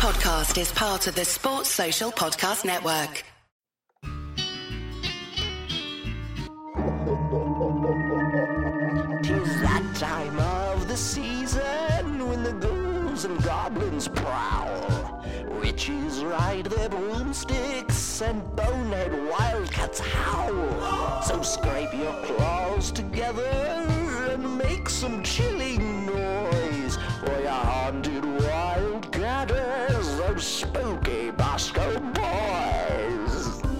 podcast is part of the Sports Social Podcast Network. Tis that time of the season when the ghouls and goblins prowl. Witches ride their broomsticks and bonehead wildcats howl. So scrape your claws together and make some chilling spooky Boscoe boys. Come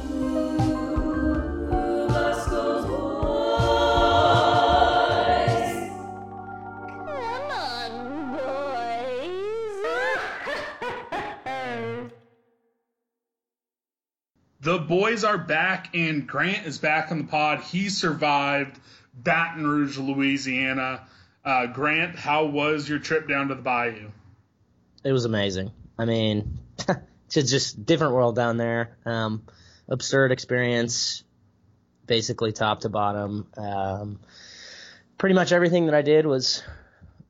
on, boys. The boys are back, and Grant is back on the pod. He survived Baton Rouge, Louisiana. Uh, Grant, how was your trip down to the bayou? It was amazing. I mean, it's just different world down there. Um, absurd experience, basically top to bottom. Um, pretty much everything that I did was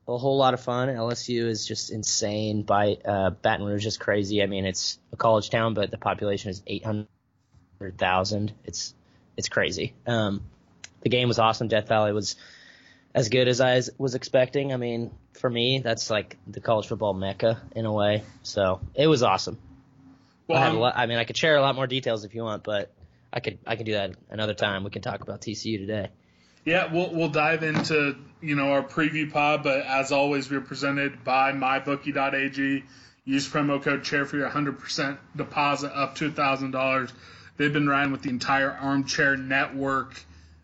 a whole lot of fun. LSU is just insane. By uh, Baton Rouge is crazy. I mean, it's a college town, but the population is eight hundred thousand. It's it's crazy. Um, the game was awesome. Death Valley was as good as I was expecting. I mean, for me, that's like the college football mecca in a way. So it was awesome. Well, I, had a I'm- lot, I mean, I could share a lot more details if you want, but I could I could do that another time. We can talk about TCU today. Yeah, we'll we'll dive into you know our preview pod, but as always, we're presented by mybookie.ag. Use promo code chair for your 100% deposit up to thousand dollars. They've been riding with the entire Armchair Network,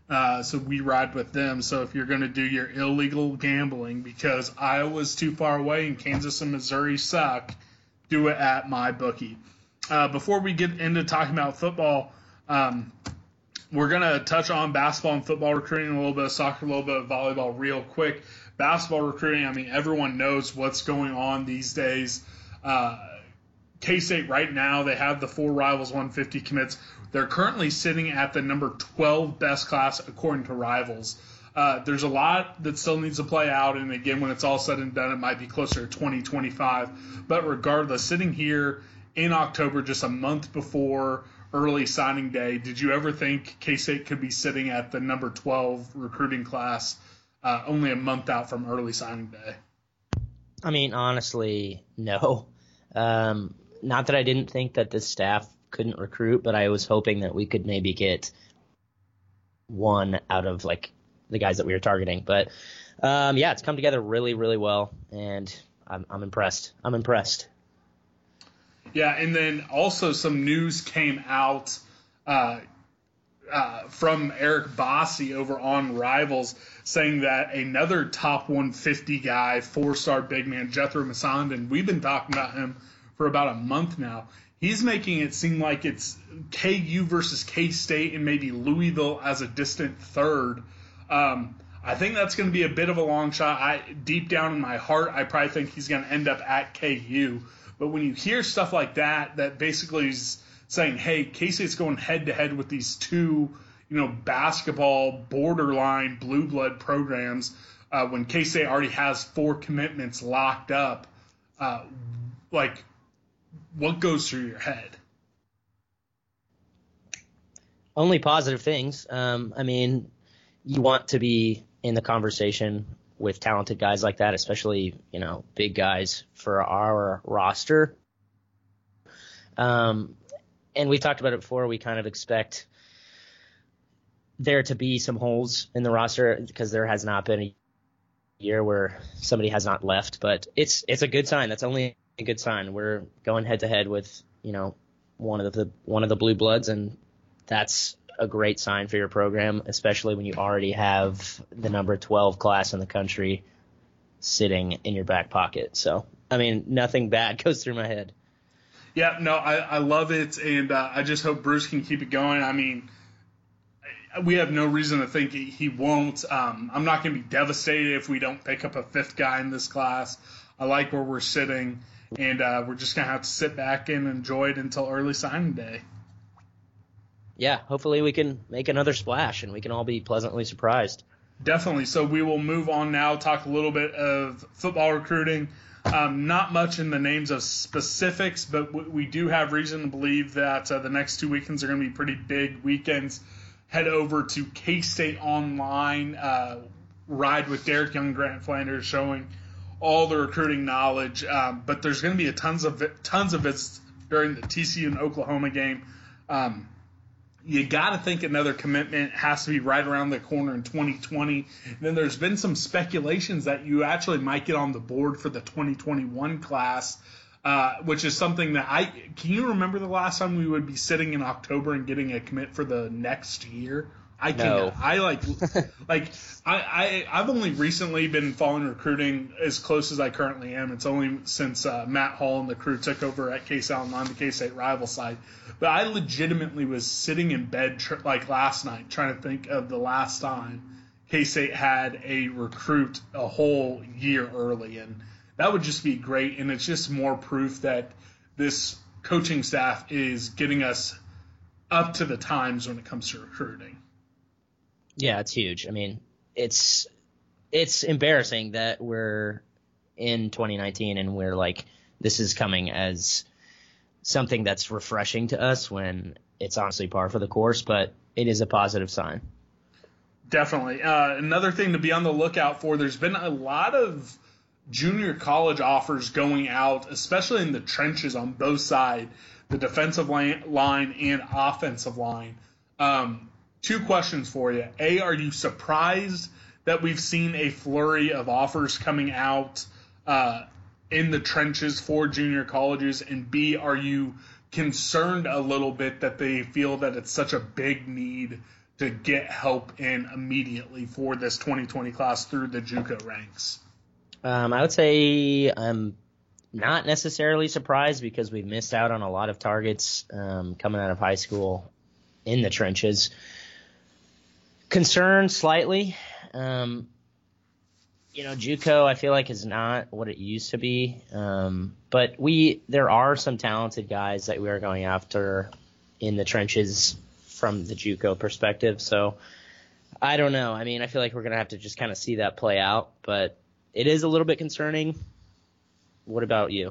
uh, so we ride with them. So if you're going to do your illegal gambling because Iowa's too far away and Kansas and Missouri suck, do it at MyBookie. Uh, before we get into talking about football, um, we're going to touch on basketball and football recruiting, a little bit soccer, a little bit volleyball real quick. Basketball recruiting, I mean, everyone knows what's going on these days. Uh, K State right now, they have the four rivals 150 commits. They're currently sitting at the number 12 best class according to rivals. Uh, there's a lot that still needs to play out, and again, when it's all said and done, it might be closer to 2025. But regardless, sitting here in October, just a month before early signing day, did you ever think K State could be sitting at the number 12 recruiting class uh, only a month out from early signing day? I mean, honestly, no. Um, not that I didn't think that the staff couldn't recruit, but I was hoping that we could maybe get one out of like the guys that we were targeting. But um, yeah, it's come together really, really well, and I'm, I'm impressed. I'm impressed. Yeah, and then also some news came out uh, uh, from Eric Bossi over on Rivals saying that another top 150 guy, four star big man, Jethro Masandon, we've been talking about him for about a month now. He's making it seem like it's KU versus K State and maybe Louisville as a distant third. Um, I think that's going to be a bit of a long shot. I deep down in my heart, I probably think he's going to end up at KU. But when you hear stuff like that, that basically is saying, "Hey, K State's going head to head with these two, you know, basketball borderline blue blood programs," uh, when K State already has four commitments locked up, uh, like, what goes through your head? Only positive things. Um, I mean, you want to be in the conversation with talented guys like that, especially you know big guys for our roster. Um, and we talked about it before. We kind of expect there to be some holes in the roster because there has not been a year where somebody has not left. But it's it's a good sign. That's only a good sign. We're going head to head with you know one of the one of the blue bloods, and that's a great sign for your program, especially when you already have the number 12 class in the country sitting in your back pocket. So, I mean, nothing bad goes through my head. Yeah, no, I, I love it, and uh, I just hope Bruce can keep it going. I mean, we have no reason to think he, won't. Um, I'm not going to be devastated if we don't pick up a fifth guy in this class. I like where we're sitting, and uh, we're just going to have to sit back and enjoy it until early signing day. Yeah, hopefully we can make another splash and we can all be pleasantly surprised. Definitely. So we will move on now, talk a little bit of football recruiting. Um, not much in the names of specifics, but w- we do have reason to believe that uh, the next two weekends are going to be pretty big weekends. Head over to K State Online, uh, ride with Derek Young, Grant Flanders, showing all the recruiting knowledge. Um, but there's going to be a tons of tons of visits during the TCU and Oklahoma game. Um, you got to think another commitment has to be right around the corner in 2020. And then there's been some speculations that you actually might get on the board for the 2021 class, uh, which is something that I can you remember the last time we would be sitting in October and getting a commit for the next year? I can No. I like like I, I I've only recently been following recruiting as close as I currently am. It's only since uh, Matt Hall and the crew took over at K State on the K State rival side. But I legitimately was sitting in bed tr- like last night trying to think of the last time K State had a recruit a whole year early, and that would just be great. And it's just more proof that this coaching staff is getting us up to the times when it comes to recruiting. Yeah, it's huge. I mean, it's it's embarrassing that we're in 2019 and we're like this is coming as something that's refreshing to us when it's honestly par for the course, but it is a positive sign. Definitely. Uh, another thing to be on the lookout for, there's been a lot of junior college offers going out, especially in the trenches on both sides, the defensive line, and offensive line. Um, two questions for you. A, are you surprised that we've seen a flurry of offers coming out uh, in the trenches for junior colleges? And B, are you concerned a little bit that they feel that it's such a big need to get help in immediately for this 2020 class through the JUCO ranks? Um, I would say I'm not necessarily surprised because we've missed out on a lot of targets um, coming out of high school in the trenches. Concerned slightly. Um, you know, JUCO I feel like is not what it used to be. Um, but we there are some talented guys that we are going after in the trenches from the JUCO perspective. So I don't know. I mean, I feel like we're gonna have to just kind of see that play out, but it is a little bit concerning. What about you?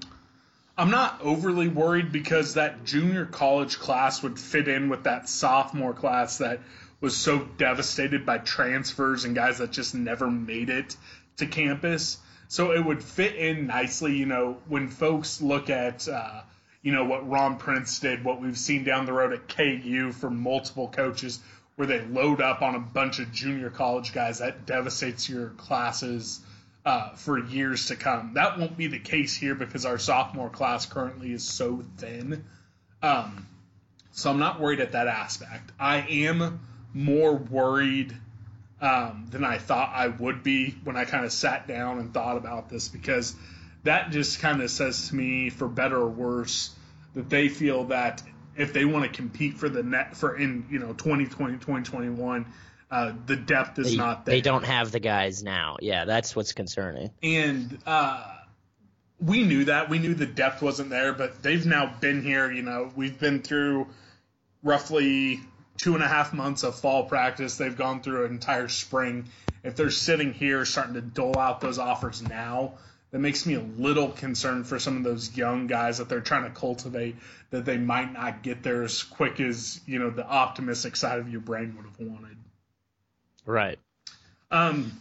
I'm not overly worried because that junior college class would fit in with that sophomore class that was so devastated by transfers and guys that just never made it to campus. So it would fit in nicely, you know, when folks look at, uh, you know, what Ron Prince did, what we've seen down the road at KU from multiple coaches, where they load up on a bunch of junior college guys. That devastates your classes uh, for years to come. That won't be the case here because our sophomore class currently is so thin. Um, so I'm not worried at that aspect. I am more worried um, than I thought I would be when I kind of sat down and thought about this because that just kind of says to me, for better or worse, that they feel that if they want to compete for the net for in you know 2020 2021 uh, the depth is They, not there they don't have the guys now. Yeah, that's what's concerning. and uh, we knew that. We knew the depth wasn't there, but they've now been here. You know, we've been through roughly two and a half months of fall practice. They've gone through an entire spring. If they're sitting here starting to dole out those offers now, that makes me a little concerned for some of those young guys that they're trying to cultivate that they might not get there as quick as you know the optimistic side of your brain would have wanted. Right. Um,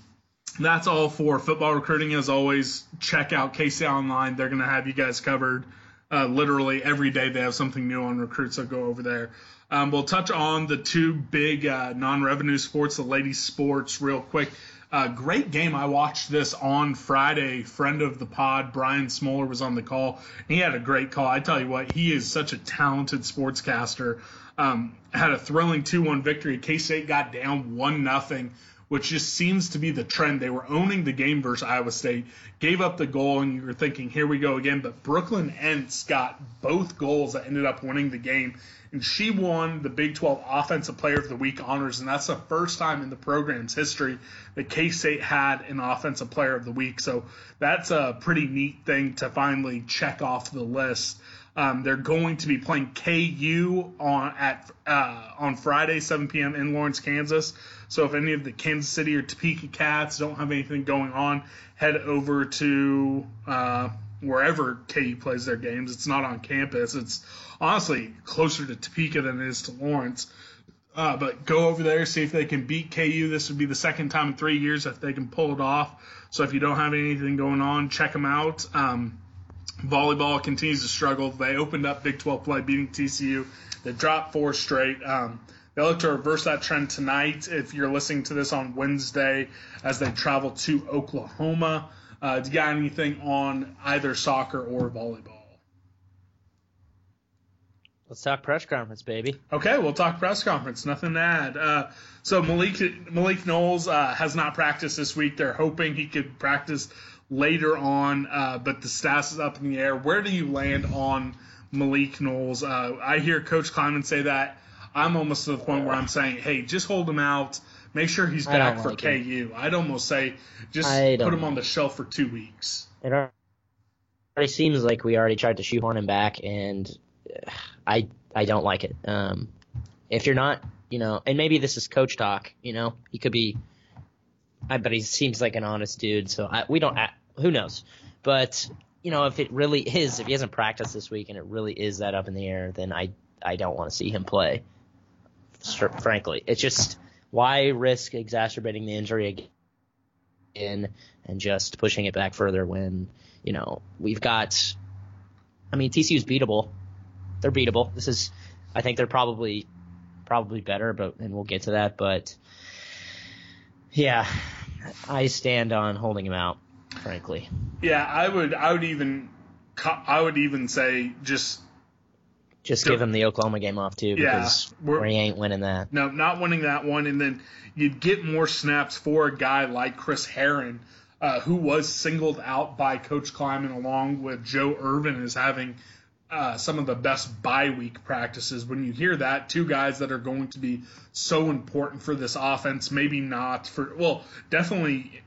that's all for football recruiting. As always, check out KC Online. They're going to have you guys covered uh, literally every day. They have something new on recruits, so go over there. Um, we'll touch on the two big uh, non-revenue sports, the ladies' sports, real quick. Uh, great game. I watched this on Friday. Friend of the pod, Brian Smoller, was on the call. He had a great call. I tell you what, he is such a talented sportscaster. Um, had a thrilling 2-1 victory. K-State got down 1 nothing which just seems to be the trend. They were owning the game versus Iowa State, gave up the goal, and you were thinking, here we go again. But Brookelynn Entz got both goals that ended up winning the game, and she won the Big 12 Offensive Player of the Week honors, and that's the first time in the program's history that K State had an Offensive Player of the Week. So that's a pretty neat thing to finally check off the list. Um, they're going to be playing KU on at uh, on Friday, 7 p.m. in Lawrence, Kansas. So if any of the Kansas City or Topeka Cats don't have anything going on, head over to uh, wherever KU plays their games. It's not on campus. It's honestly closer to Topeka than it is to Lawrence. Uh, but go over there, see if they can beat KU. This would be the second time in three years if they can pull it off. So if you don't have anything going on, check them out. Um, volleyball continues to struggle. They opened up Big 12 play, beating TCU. They dropped four straight. Um, they look to reverse that trend tonight. If you're listening to this on Wednesday, as they travel to Oklahoma, uh, do you got anything on either soccer or volleyball? Let's talk press conference, baby. Okay, we'll talk press conference. Nothing to add. Uh, so Malik Malik Knowles uh, has not practiced this week. They're hoping he could practice later on, uh, but the status is up in the air. Where do you land on Malik Knowles? Uh, I hear Coach Klieman say that. I'm almost to the point where I'm saying, hey, just hold him out. Make sure he's back for like him. KU. I'd almost say just put him on the shelf for two weeks. It already seems like we already tried to shoehorn him back, and uh, I I don't like it. Um, if you're not, you know, and maybe this is coach talk, you know, he could be, I but he seems like an honest dude, so I, we don't. Who knows? But you know, if it really is, if he hasn't practiced this week and it really is that up in the air, then I I don't want to see him play. Frankly, it's just why risk exacerbating the injury again and just pushing it back further when you know we've got. I mean, TCU's beatable. They're beatable. This is, I think they're probably probably better, but and we'll get to that. But yeah, I stand on holding him out. Frankly, Yeah, I would. I would even. I would even say just just give him the Oklahoma game off too because we're- we ain't winning that. No, not winning that one, and then you'd get more snaps for a guy like Chris Herron, uh, who was singled out by Coach Klieman along with Joe Ervin as having uh, some of the best bye week practices. When you hear that, two guys that are going to be so important for this offense, maybe not for, well, definitely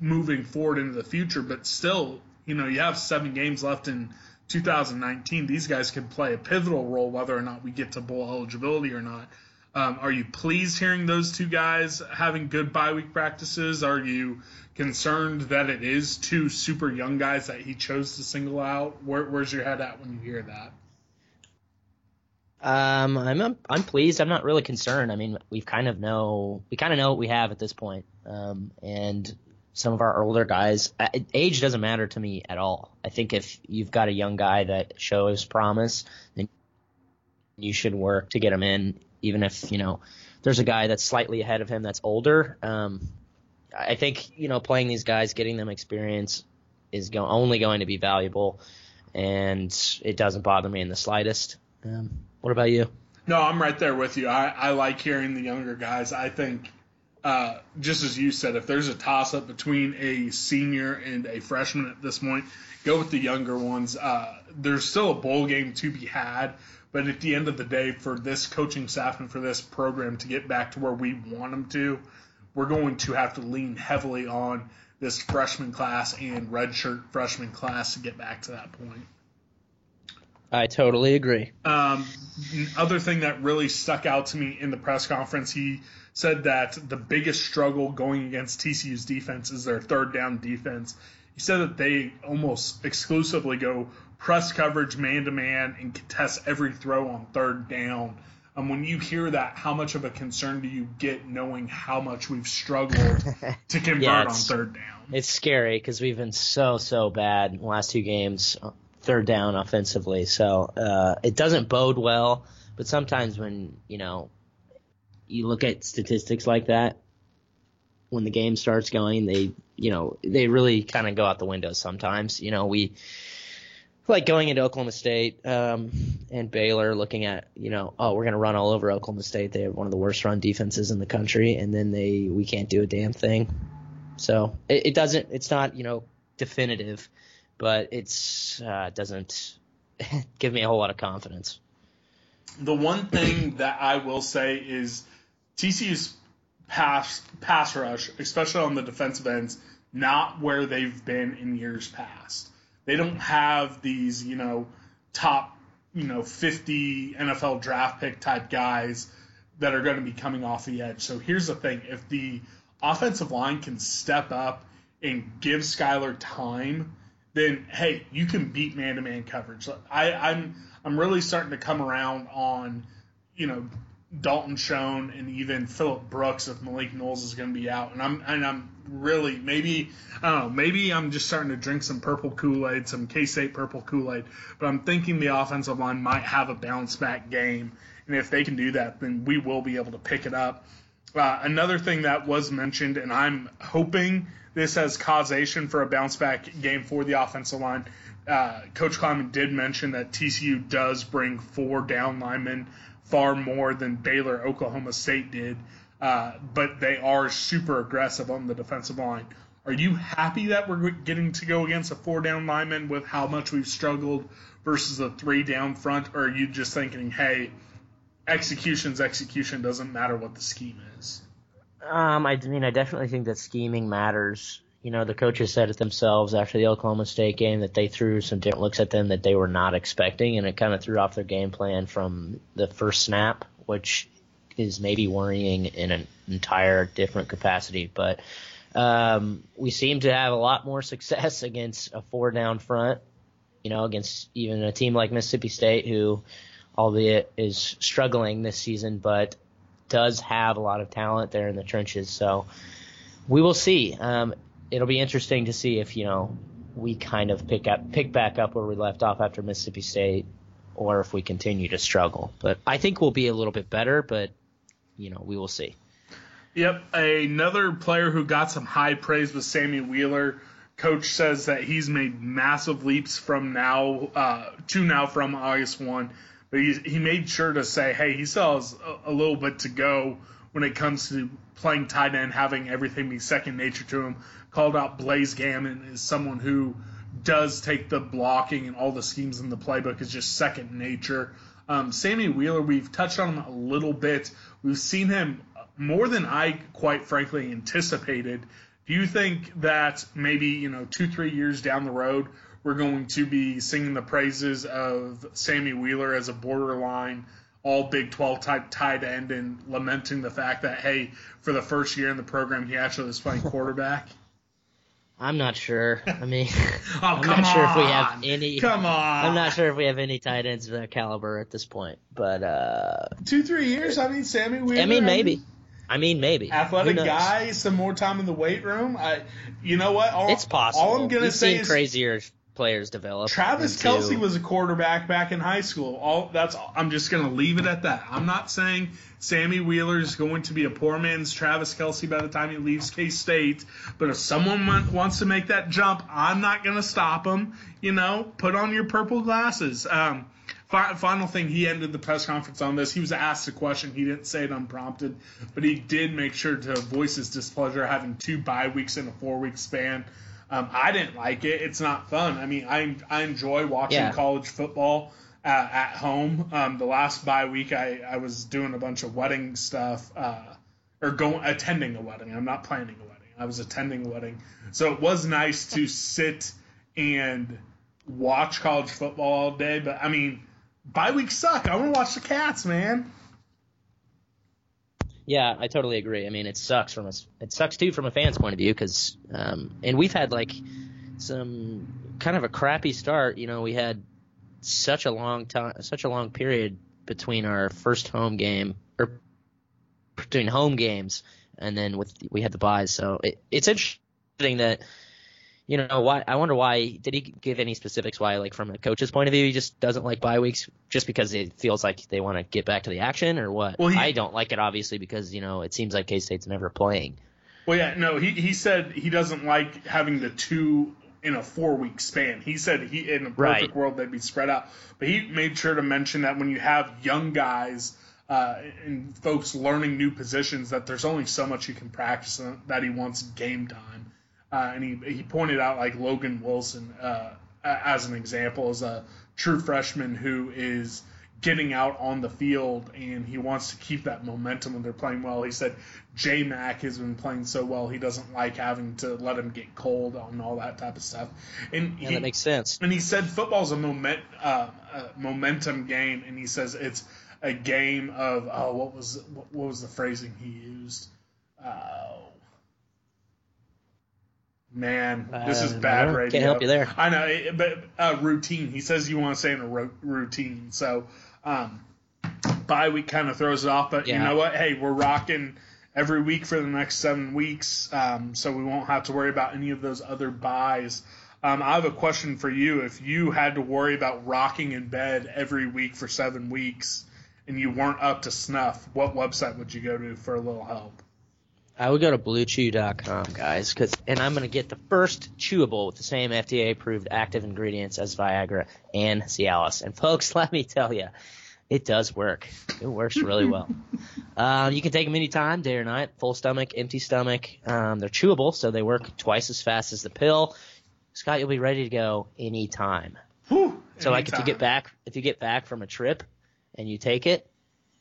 moving forward into the future, but still, you know, you have seven games left in 2019. These guys could play a pivotal role whether or not we get to bowl eligibility or not. Um, are you pleased hearing those two guys having good bye week practices? Are you concerned that it is two super young guys that he chose to single out? Where, where's your head at when you hear that? Um, I'm I'm pleased. I'm not really concerned. I mean, we've kind of know we kind of know what we have at this point. Um, and some of our older guys, age doesn't matter to me at all. I think if you've got a young guy that shows promise, then you should work to get him in, even if you know there's a guy that's slightly ahead of him that's older. Um, I think you know playing these guys, getting them experience, is go- only going to be valuable, and it doesn't bother me in the slightest. Um, what about you? No, I'm right there with you. I, I like hearing the younger guys. I think, uh, just as you said, if there's a toss up between a senior and a freshman at this point, go with the younger ones. Uh, there's still a bowl game to be had, but at the end of the day, for this coaching staff and for this program to get back to where we want them to, we're going to have to lean heavily on this freshman class and redshirt freshman class to get back to that point. I totally agree. Um, other thing that really stuck out to me in the press conference, he said that the biggest struggle going against TCU's defense is their third down defense. He said that they almost exclusively go press coverage, man to man, and contest every throw on third down. Um, when you hear that, how much of a concern do you get knowing how much we've struggled to convert Yeah, on third down? It's scary because we've been so so bad in the last two games, uh, third down offensively. So uh, it doesn't bode well. But sometimes when you know you look at statistics like that, when the game starts going, they you know they really kind of go out the window. Sometimes you know we like going into Oklahoma State um, and Baylor, looking at you know, oh, we're gonna run all over Oklahoma State. They have one of the worst run defenses in the country, and then they we can't do a damn thing. So it, it doesn't. It's not you know definitive, but it's uh, doesn't give me a whole lot of confidence. the one thing that I will say is TCU's pass pass rush, especially on the defensive ends, not where they've been in years past. They don't have these, you know, top you know, 50 NFL draft pick type guys that are going to be coming off the edge. So here's the thing: if the offensive line can step up and give Skylar time, then hey, you can beat man-to-man coverage. I, I'm I'm really starting to come around on, you know, Dalton Schoen and even Phillip Brooks if Malik Knowles is going to be out, and I'm and I'm really maybe I don't know maybe I'm just starting to drink some purple Kool Aid, some K State purple Kool Aid, but I'm thinking the offensive line might have a bounce back game and if they can do that, then we will be able to pick it up. Uh, another thing that was mentioned, and I'm hoping this has causation for a bounce back game for the offensive line. Uh, Coach Klieman did mention that TCU does bring four down linemen, far more than Baylor, Oklahoma State did, uh, but they are super aggressive on the defensive line. Are you happy that we're getting to go against a four down lineman with how much we've struggled versus a three down front, or are you just thinking, hey, execution's execution doesn't matter what the scheme is. Um, I mean, I definitely think that scheming matters. You know, the coaches said it themselves after the Oklahoma State game that they threw some different looks at them that they were not expecting, and it kind of threw off their game plan from the first snap, which is maybe worrying in an entire different capacity. But um, we seem to have a lot more success against a four down front. You know, against even a team like Mississippi State, who albeit is struggling this season, but does have a lot of talent there in the trenches. So we will see. Um, it'll be interesting to see if you know we kind of pick up pick back up where we left off after Mississippi State, or if we continue to struggle. But I think we'll be a little bit better. But you know we will see. Yep, another player who got some high praise was Sammy Wheeler. Coach says that he's made massive leaps from now uh, to now from August one but he, he made sure to say, hey, he still has a, a little bit to go when it comes to playing tight end, having everything be second nature to him. Called out Blaise Gammon is someone who does take the blocking and all the schemes in the playbook is just second nature. Um, Sammy Wheeler, we've touched on him a little bit. We've seen him more than I quite frankly anticipated. Do you think that maybe, you know, two, three years down the road, we're going to be singing the praises of Sammy Wheeler as a borderline all Big 12 type tight end and lamenting the fact that, hey, for the first year in the program, he actually was playing quarterback? I'm not sure. I mean, oh, I'm not sure if we have any. Come on. I'm not sure if we have any tight ends of that caliber at this point. But uh two, three years. I mean, Sammy Wheeler. I mean, maybe. I mean, maybe. Athletic guy, some more time in the weight room. I, you know what? All, it's possible. All I'm gonna We've say is crazier players develop. Travis into, Kelce was a quarterback back in high school. All that's I'm just going to leave it at that. I'm not saying Sammy Wheeler is going to be a poor man's Travis Kelce by the time he leaves K State, but if someone wants to make that jump, I'm not going to stop him. You know, put on your purple glasses. Um, final thing, he ended the press conference on this. He was asked a question. He didn't say it unprompted, but he did make sure to voice his displeasure having two bye weeks in a four week span. Um, I didn't like it. It's not fun. I mean, I I enjoy watching Yeah. college football uh, at home. Um, the last bye week, I, I was doing a bunch of wedding stuff, uh, or going attending a wedding. I'm not planning a wedding. I was attending a wedding, so it was nice to sit and watch college football all day. But I mean, bye weeks suck. I want to watch the Cats, man. Yeah, I totally agree. I mean, it sucks from us. It sucks too from a fan's point of view because, um, and we've had like some kind of a crappy start. You know, we had such a long time, such a long period between our first home game or between home games, and then with we had the buys. So it, it's interesting that you know why. I wonder why did he give any specifics? Why, like from a coach's point of view, he just doesn't like bye weeks just because it feels like they want to get back to the action, or what? Well, he- I don't like it obviously because you know it seems like K State's never playing. Well, yeah, no, he, he said he doesn't like having the two in a four week span. He said he in a perfect Right. world they'd be spread out, but he made sure to mention that when you have young guys uh, and folks learning new positions, that there's only so much you can practice that he wants game time. Uh, and he he pointed out like Logan Wilson uh, as an example as a true freshman who is getting out on the field, and he wants to keep that momentum when they're playing well. He said J Mac has been playing so well, he doesn't like having to let him get cold and all that type of stuff. And Yeah, he, that makes sense. and he said football's a moment uh, a momentum game, and he says it's a game of oh, what was what, what was the phrasing he used? Oh, man, this is Uh, bad don't radio. Can't help you there. I know, but uh, routine. He says you want to say in a ro- routine. So, um, bye week kind of throws it off. But you know what? Hey, we're rocking every week for the next seven weeks, um, so we won't have to worry about any of those other buys. Um, I have a question for you. If you had to worry about rocking in bed every week for seven weeks and you weren't up to snuff, what website would you go to for a little help? I would go to bluechew.com, guys, cause, and I'm going to get the first chewable with the same FDA approved active ingredients as Viagra and Cialis. And folks, let me tell you, it does work. It works really well. um, you can take them anytime, day or night, full stomach, empty stomach. Um, they're chewable, so they work twice as fast as the pill. Scott, you'll be ready to go anytime. Whew, So like if you get back, if you get back from a trip and you take it,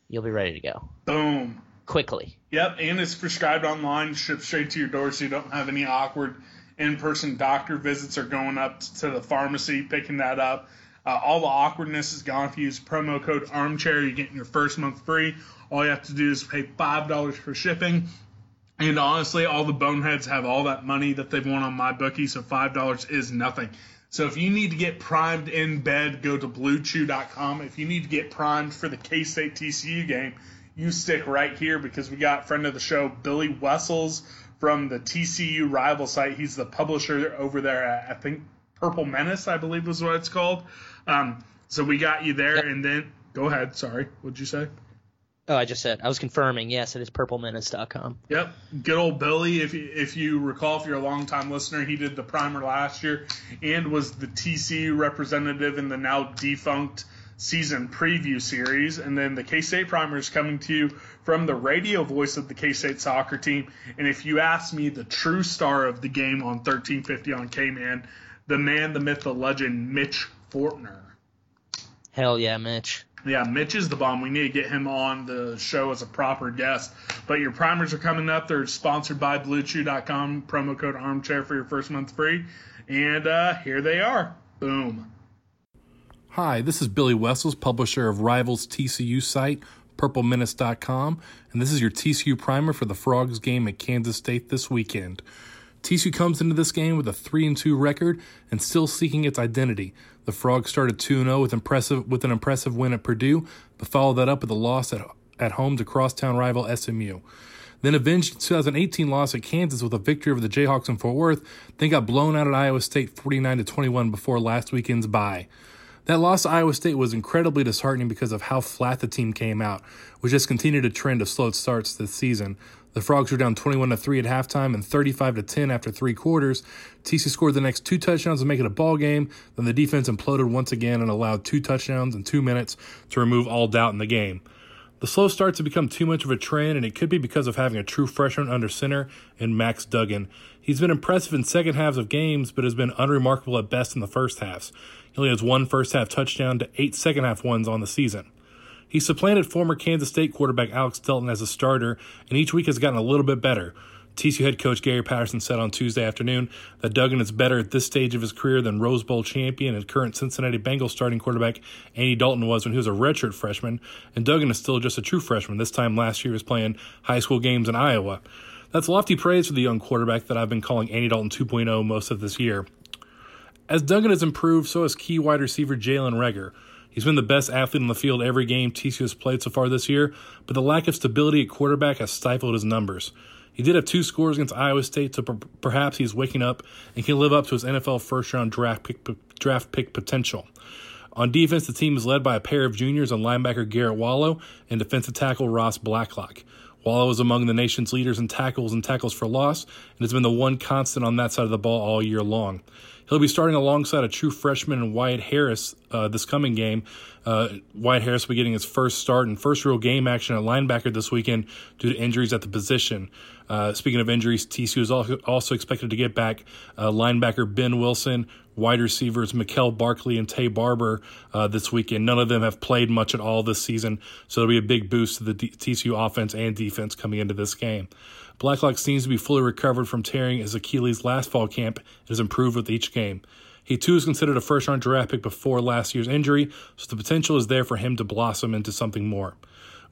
you'll be ready to go boom. Quickly. Yep, and it's prescribed online, shipped straight to your door, so you don't have any awkward in-person doctor visits or going up to the pharmacy picking that up. Uh, all the awkwardness is gone if you use promo code Armchair. You're getting your first month free. All you have to do is pay five dollars for shipping. And honestly, all the boneheads have all that money that they've won on MyBookie, so five dollars is nothing. So if you need to get primed in bed, go to BlueChew.com. If you need to get primed for the K-State TCU game, you stick right here because we got friend of the show Billy Wessels from the TCU rival site. He's the publisher over there at I think Purple Menace, I believe was what it's called. Um, so we got you there, Yep. and then go ahead. Sorry, what'd you say? Oh, I just said I was confirming. Yes, it is purplemenace.com. Yep, good old Billy. If you, if you recall, if you're a long time listener, he did the primer last year and was the TCU representative in the now defunct season preview series. And then the K State primer is coming to you from the radio voice of the K State soccer team. And if you ask me, the true star of the game on 1350 on K Man, the man, the myth, the legend, Mitch Fortner. Hell yeah, Mitch. Yeah, Mitch is the bomb. We need to get him on the show as a proper guest. But your primers are coming up. They're sponsored by BlueChew.com. Promo code Armchair for your first month free. And uh, here they are. Boom. Hi, this is Billy Wessels, publisher of Rivals TCU site, purplemenace.com, and this is your TCU primer for the Frogs game at Kansas State this weekend. TCU comes into this game with a 3 and 2 record and still seeking its identity. The Frogs started 2 0 with impressive with an impressive win at Purdue, but followed that up with a loss at, at home to crosstown rival SMU. Then avenged the 2018 loss at Kansas with a victory over the Jayhawks in Fort Worth, then got blown out at Iowa State 49 21 before last weekend's bye. That loss to Iowa State was incredibly disheartening because of how flat the team came out, which has continued a trend of slow starts this season. The Frogs were down 21 to 3 at halftime and 35 to 10 after three quarters. TC scored the next two touchdowns to make it a ball game. Then the defense imploded once again and allowed two touchdowns in two minutes to remove all doubt in the game. The slow starts have become too much of a trend, and it could be because of having a true freshman under center in Max Duggan. He's been impressive in second halves of games, but has been unremarkable at best in the first halves. He only has one first half touchdown to eight second half ones on the season. He supplanted former Kansas State quarterback Alex Delton as a starter, and each week has gotten a little bit better. TCU head coach Gary Patterson said on Tuesday afternoon that Duggan is better at this stage of his career than Rose Bowl champion and current Cincinnati Bengals starting quarterback Andy Dalton was when he was a redshirt freshman, and Duggan is still just a true freshman. This time last year he was playing high school games in Iowa. That's lofty praise for the young quarterback that I've been calling Andy Dalton 2.0 most of this year. As Duggan has improved, so has key wide receiver Jalen Reagor. He's been the best athlete on the field every game TCU has played so far this year, but the lack of stability at quarterback has stifled his numbers. He did have two scores against Iowa State, so per- perhaps he's waking up and can live up to his NFL first round draft pick, draft pick potential. On defense, the team is led by a pair of juniors on linebacker Garrett Wallow and defensive tackle Ross Blacklock. Wallow was among the nation's leaders in tackles and tackles for loss, and has been the one constant on that side of the ball all year long. He'll be starting alongside a true freshman in Wyatt Harris uh, this coming game. Uh, Wyatt Harris will be getting his first start and first real game action at linebacker this weekend due to injuries at the position. Uh, speaking of injuries, TCU is also, expected to get back uh, linebacker Ben Wilson, wide receivers Mikel Barkley and Taye Barber uh, this weekend. None of them have played much at all this season, so it'll be a big boost to the D- TCU offense and defense coming into this game. Blacklock seems to be fully recovered from tearing his Achilles last fall camp and has improved with each game. He too is considered a first round draft pick before last year's injury, so the potential is there for him to blossom into something more.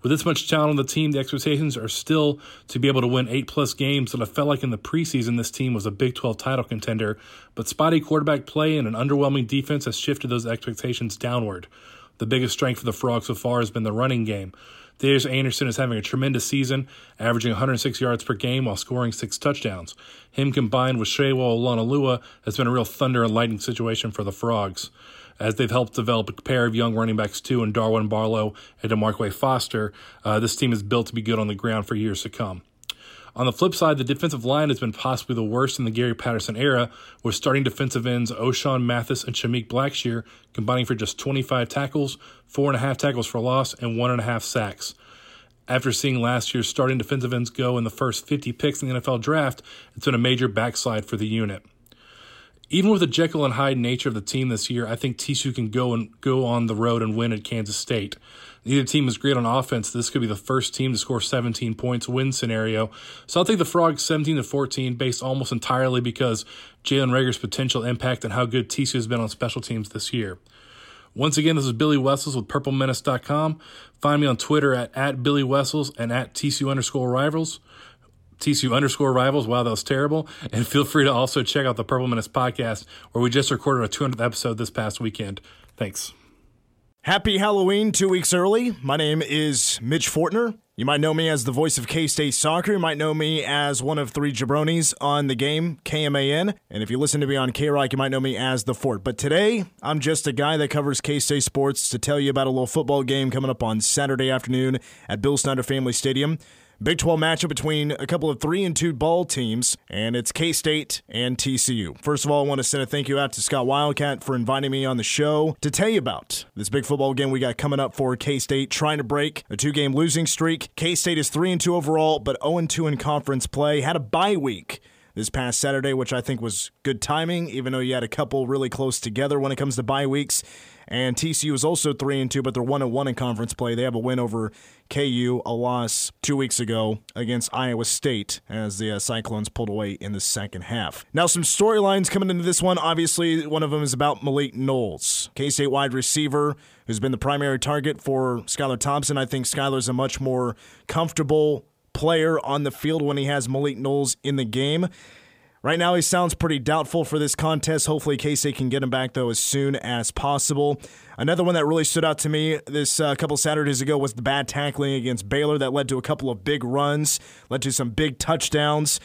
With this much talent on the team, the expectations are still to be able to win eight plus games. And I felt like in the preseason, this team was a Big 12 title contender. But spotty quarterback play and an underwhelming defense has shifted those expectations downward. The biggest strength for the Frogs so far has been the running game. Darius Anderson is having a tremendous season, averaging 106 yards per game while scoring six touchdowns. Him combined with Sewo Olonilua has been a real thunder and lightning situation for the Frogs as they've helped develop a pair of young running backs too in Darwin Barlow and Daimarqua Foster. Uh, this team is built to be good on the ground for years to come. On the flip side, the defensive line has been possibly the worst in the Gary Patterson era, with starting defensive ends Ochaun Mathis and Shameik Blackshear combining for just 25 tackles, four and a half tackles for loss, and one and a half sacks. After seeing last year's starting defensive ends go in the first 50 picks in the NFL draft, it's been a major backslide for the unit even with the Jekyll and Hyde nature of the team this year, I think TCU can go and go on the road and win at Kansas State. Neither team is great on offense. This could be the first team to score 17 points win scenario. So I'll take the Frogs 17 to 14, based almost entirely because Jalen Reagor's potential impact and how good TCU has been on special teams this year. Once again, this is Billy Wessels with PurpleMenace.com. Find me on Twitter at, at Billy Wessels and at TCU underscore rivals. TCU underscore rivals. Wow, that was terrible. And feel free to also check out the Purple Menace podcast, where we just recorded a 200th episode this past weekend. Thanks. Happy Halloween two weeks early. My name is Mitch Fortner. You might know me as the voice of K State Soccer. You might know me as one of three jabronis on the game, KMAN. And if you listen to me on K Rock, you might know me as the Fort. But today, I'm just a guy that covers K State sports to tell you about a little football game coming up on Saturday afternoon at Bill Snyder Family Stadium. Big 12 matchup between a couple of 3 and 2 ball teams, and it's K State and TCU. First of all, I want to send a thank you out to Scott Wildcat for inviting me on the show to tell you about this big football game we got coming up for K State, trying to break a two game losing streak. K State is 3 and 2 overall, but 0 and 2 in conference play. Had a bye week this past Saturday, which I think was good timing, even though you had a couple really close together when it comes to bye weeks. And TCU is also three and two, but they're one and one in conference play. They have a win over KU, a loss two weeks ago against Iowa State as the uh, Cyclones pulled away in the second half. Now, some storylines coming into this one. Obviously, one of them is about Malik Knowles, K State wide receiver, who's been the primary target for Skylar Thompson. I think Skylar's a much more comfortable player on the field when he has Malik Knowles in the game. Right now, he sounds pretty doubtful for this contest. Hopefully, State can get him back, though, as soon as possible. Another one that really stood out to me this uh, couple Saturdays ago was the bad tackling against Baylor that led to a couple of big runs, led to some big touchdowns.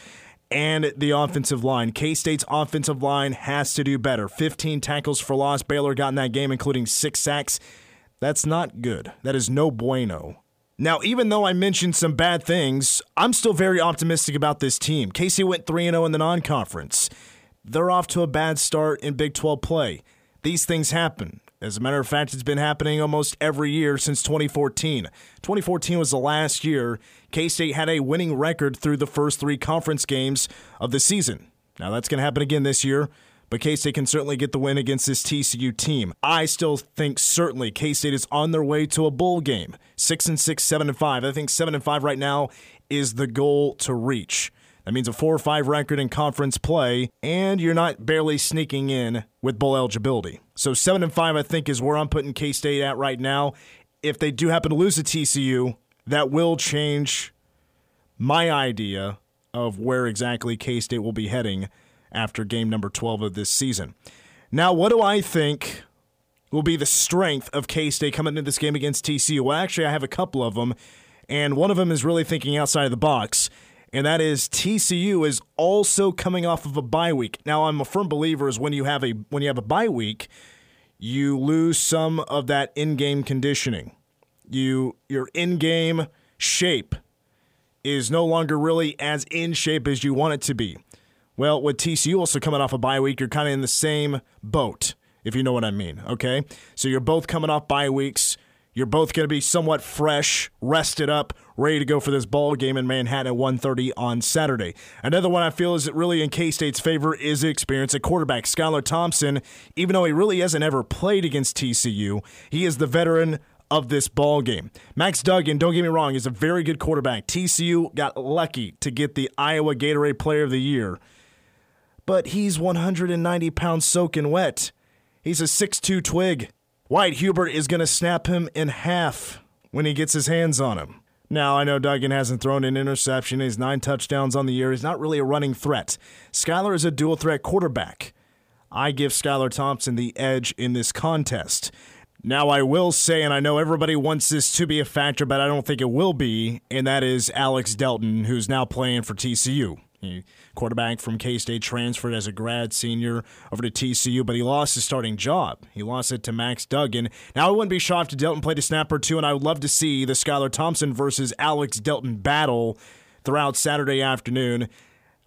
And the offensive line. K State's offensive line has to do better. 15 tackles for loss. Baylor got in that game, including six sacks. That's not good. That is no bueno. Now, even though I mentioned some bad things, I'm still very optimistic about this team. K State went 3 0 in the non conference. They're off to a bad start in Big 12 play. These things happen. As a matter of fact, it's been happening almost every year since 2014. 2014 was the last year K State had a winning record through the first three conference games of the season. Now, that's going to happen again this year but K State can certainly get the win against this TCU team. I still think certainly K State is on their way to a bowl game. Six and six, seven and five. I think seven and five right now is the goal to reach. That means a four or five record in conference play, and you're not barely sneaking in with bowl eligibility. So seven and five, I think, is where I'm putting K State at right now. If they do happen to lose to TCU, that will change my idea of where exactly K State will be heading after game number 12 of this season. Now, what do I think will be the strength of K State coming into this game against TCU? Well, actually, I have a couple of them, and one of them is really thinking outside of the box. And that is TCU is also coming off of a bye week. Now, I'm a firm believer is when you have a when you have a bye week, you lose some of that in-game conditioning. You your in-game shape is no longer really as in shape as you want it to be. Well, with TCU also coming off a bye week, you're kind of in the same boat, if you know what I mean. Okay, so you're both coming off bye weeks. You're both going to be somewhat fresh, rested up, ready to go for this ball game in Manhattan at 1:30 on Saturday. Another one I feel is really in K-State's favor is the experience at quarterback. Skylar Thompson, even though he really hasn't ever played against TCU, he is the veteran of this ball game. Max Duggan, don't get me wrong, is a very good quarterback. TCU got lucky to get the Iowa Gatorade Player of the Year, but he's 190 pounds soaking wet. He's a 6'2 twig. Wyatt Hubert is going to snap him in half when he gets his hands on him. Now, I know Duggan hasn't thrown an interception. He's nine touchdowns on the year. He's not really a running threat. Skylar is a dual threat quarterback. I give Skylar Thompson the edge in this contest. Now, I will say, and I know everybody wants this to be a factor, but I don't think it will be, and that is Alex Delton, who's now playing for TCU. Quarterback from K State transferred as a grad senior over to TCU, but he lost his starting job. He lost it to Max Duggan. Now, I wouldn't be shocked if Delton played a snap or two, and I would love to see the Skylar Thompson versus Alex Delton battle throughout Saturday afternoon,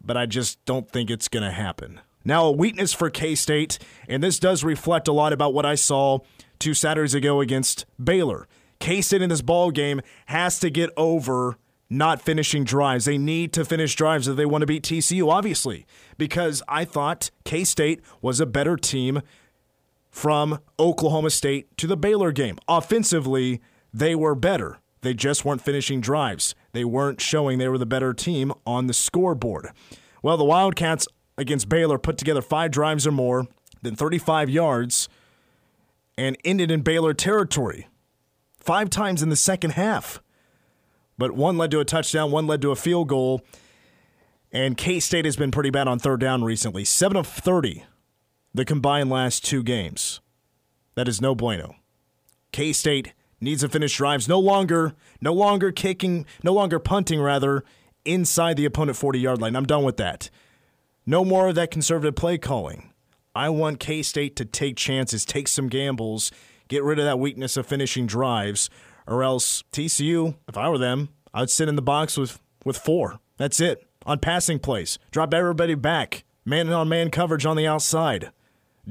but I just don't think it's going to happen. Now, a weakness for K State, and this does reflect a lot about what I saw two Saturdays ago against Baylor. K State in this ball game has to get over not finishing drives. They need to finish drives if they want to beat TCU, obviously, because I thought K State was a better team from Oklahoma State to the Baylor game. Offensively, they were better. They just weren't finishing drives. They weren't showing they were the better team on the scoreboard. Well, the Wildcats against Baylor put together five drives or more than 35 yards and ended in Baylor territory five times in the second half but one led to a touchdown, one led to a field goal. And K State has been pretty bad on third down recently. 7 of 30, the combined last two games. That is no bueno. K State needs to finish drives. No longer, no longer kicking, no longer punting, rather, inside the opponent 40 yard line. I'm done with that. No more of that conservative play calling. I want K State to take chances, take some gambles, get rid of that weakness of finishing drives, or else TCU, if I were them, I'd sit in the box with, with four. That's it. On passing plays, drop everybody back, man on man coverage on the outside.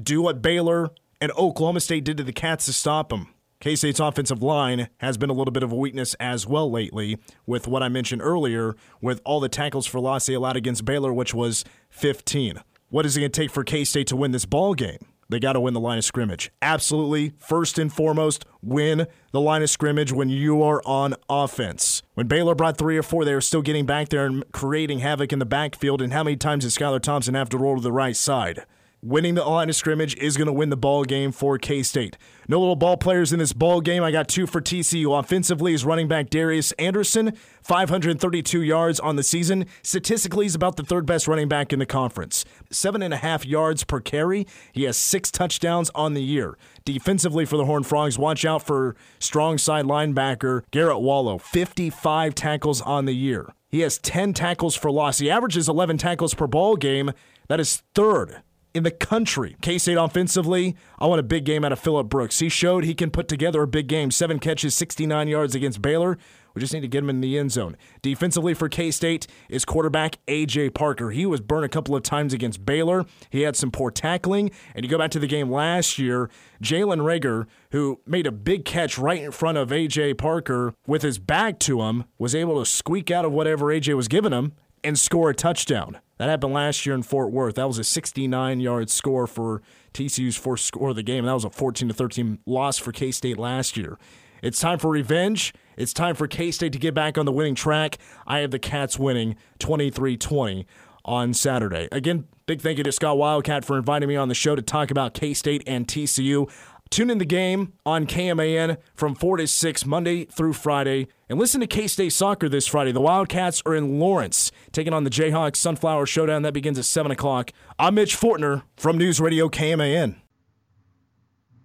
Do what Baylor and Oklahoma State did to the Cats to stop them. K State's offensive line has been a little bit of a weakness as well lately, with what I mentioned earlier, with all the tackles for loss they allowed against Baylor, which was 15. What is it going to take for K State to win this ball game? They got to win the line of scrimmage. Absolutely, first and foremost, win the line of scrimmage when you are on offense. When Baylor brought three or four, they were still getting back there and creating havoc in the backfield. And how many times did Skylar Thompson have to roll to the right side? Winning the line of scrimmage is going to win the ball game for K State. No little ball players in this ball game. I got two for TCU. Offensively is running back Darius Anderson, 532 yards on the season. Statistically, he's about the third best running back in the conference. Seven and a half yards per carry. He has six touchdowns on the year. Defensively for the Horned Frogs, watch out for strong side linebacker Garrett Wallow, 55 tackles on the year. He has 10 tackles for loss. He averages 11 tackles per ball game. That is third in the country. K State offensively, I want a big game out of Phillip Brooks. He showed he can put together a big game. Seven catches, 69 yards against Baylor. We just need to get him in the end zone. Defensively for K State is quarterback A.J. Parker. He was burned a couple of times against Baylor. He had some poor tackling. And you go back to the game last year, Jalen Reagor, who made a big catch right in front of A.J. Parker with his back to him, was able to squeak out of whatever A.J. was giving him and score a touchdown. That happened last year in Fort Worth. That was a 69 yard score for TCU's first score of the game. That was a 14 to 13 loss for K State last year. It's time for revenge. It's time for K State to get back on the winning track. I have the Cats winning 23 20 on Saturday. Again, big thank you to Scott Wildcat for inviting me on the show to talk about K State and TCU. Tune in the game on KMAN from 4 to 6 Monday through Friday. And listen to K State Soccer this Friday. The Wildcats are in Lawrence taking on the Jayhawks Sunflower Showdown. That begins at 7 o'clock. I'm Mitch Fortner from News Radio KMAN.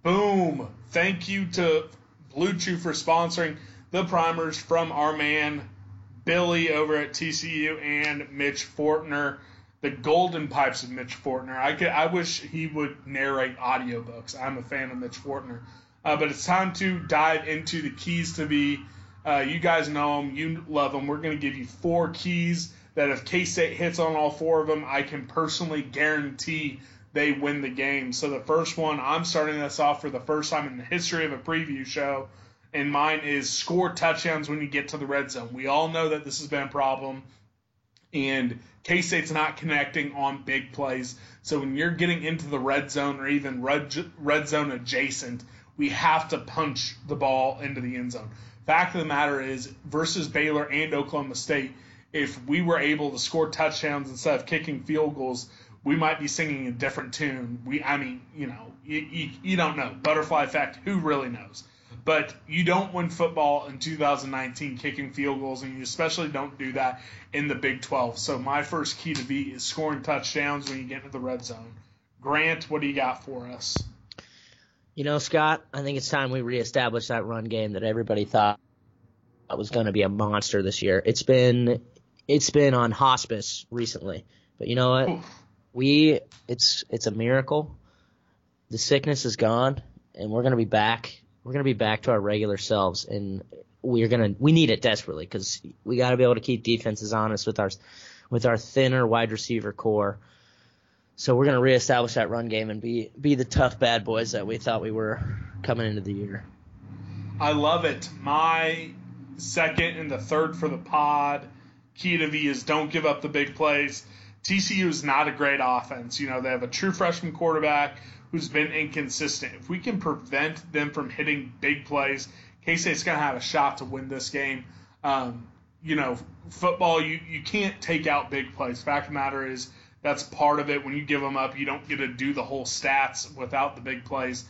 Boom. Thank you to BlueChew for sponsoring the primers from our man Billy over at TCU and Mitch Fortner the golden pipes of Mitch Fortner. I could, I wish he would narrate audiobooks. I'm a fan of Mitch Fortner. Uh, but it's time to dive into the keys to be. Uh, you guys know them, you love them. We're going to give you four keys that if K State hits on all four of them, I can personally guarantee they win the game. So the first one, I'm starting this off for the first time in the history of a preview show. and mine is score touchdowns when you get to the red zone. We all know that this has been a problem, and K State's not connecting on big plays. So when you're getting into the red zone or even red, red zone adjacent, we have to punch the ball into the end zone. Fact of the matter is, versus Baylor and Oklahoma State, if we were able to score touchdowns instead of kicking field goals, we might be singing a different tune. We, I mean, you know, you, you, you don't know. Butterfly effect, who really knows? But you don't win football in 2019 kicking field goals, and you especially don't do that in the Big 12. So my first key to beat is scoring touchdowns when you get into the red zone. Grant, what do you got for us? You know, Scott, I think it's time we reestablish that run game that everybody thought was going to be a monster this year. It's been it's been on hospice recently, but you know what? We it's it's a miracle. The sickness is gone, and we're going to be back. We're going to be back to our regular selves, and we're gonna we need it desperately because we got to be able to keep defenses honest with our with our thinner wide receiver core. So we're gonna reestablish that run game and be be the tough bad boys that we thought we were coming into the year. I love it. My second and the third for the pod key to V is don't give up the big plays. TCU is not a great offense. You know, they have a true freshman quarterback who's been inconsistent. If we can prevent them from hitting big plays, K State's going to have a shot to win this game. Um, you know, football, you, you can't take out big plays. Fact of the matter is, that's part of it. When you give them up, you don't get to do the whole stats without the big plays.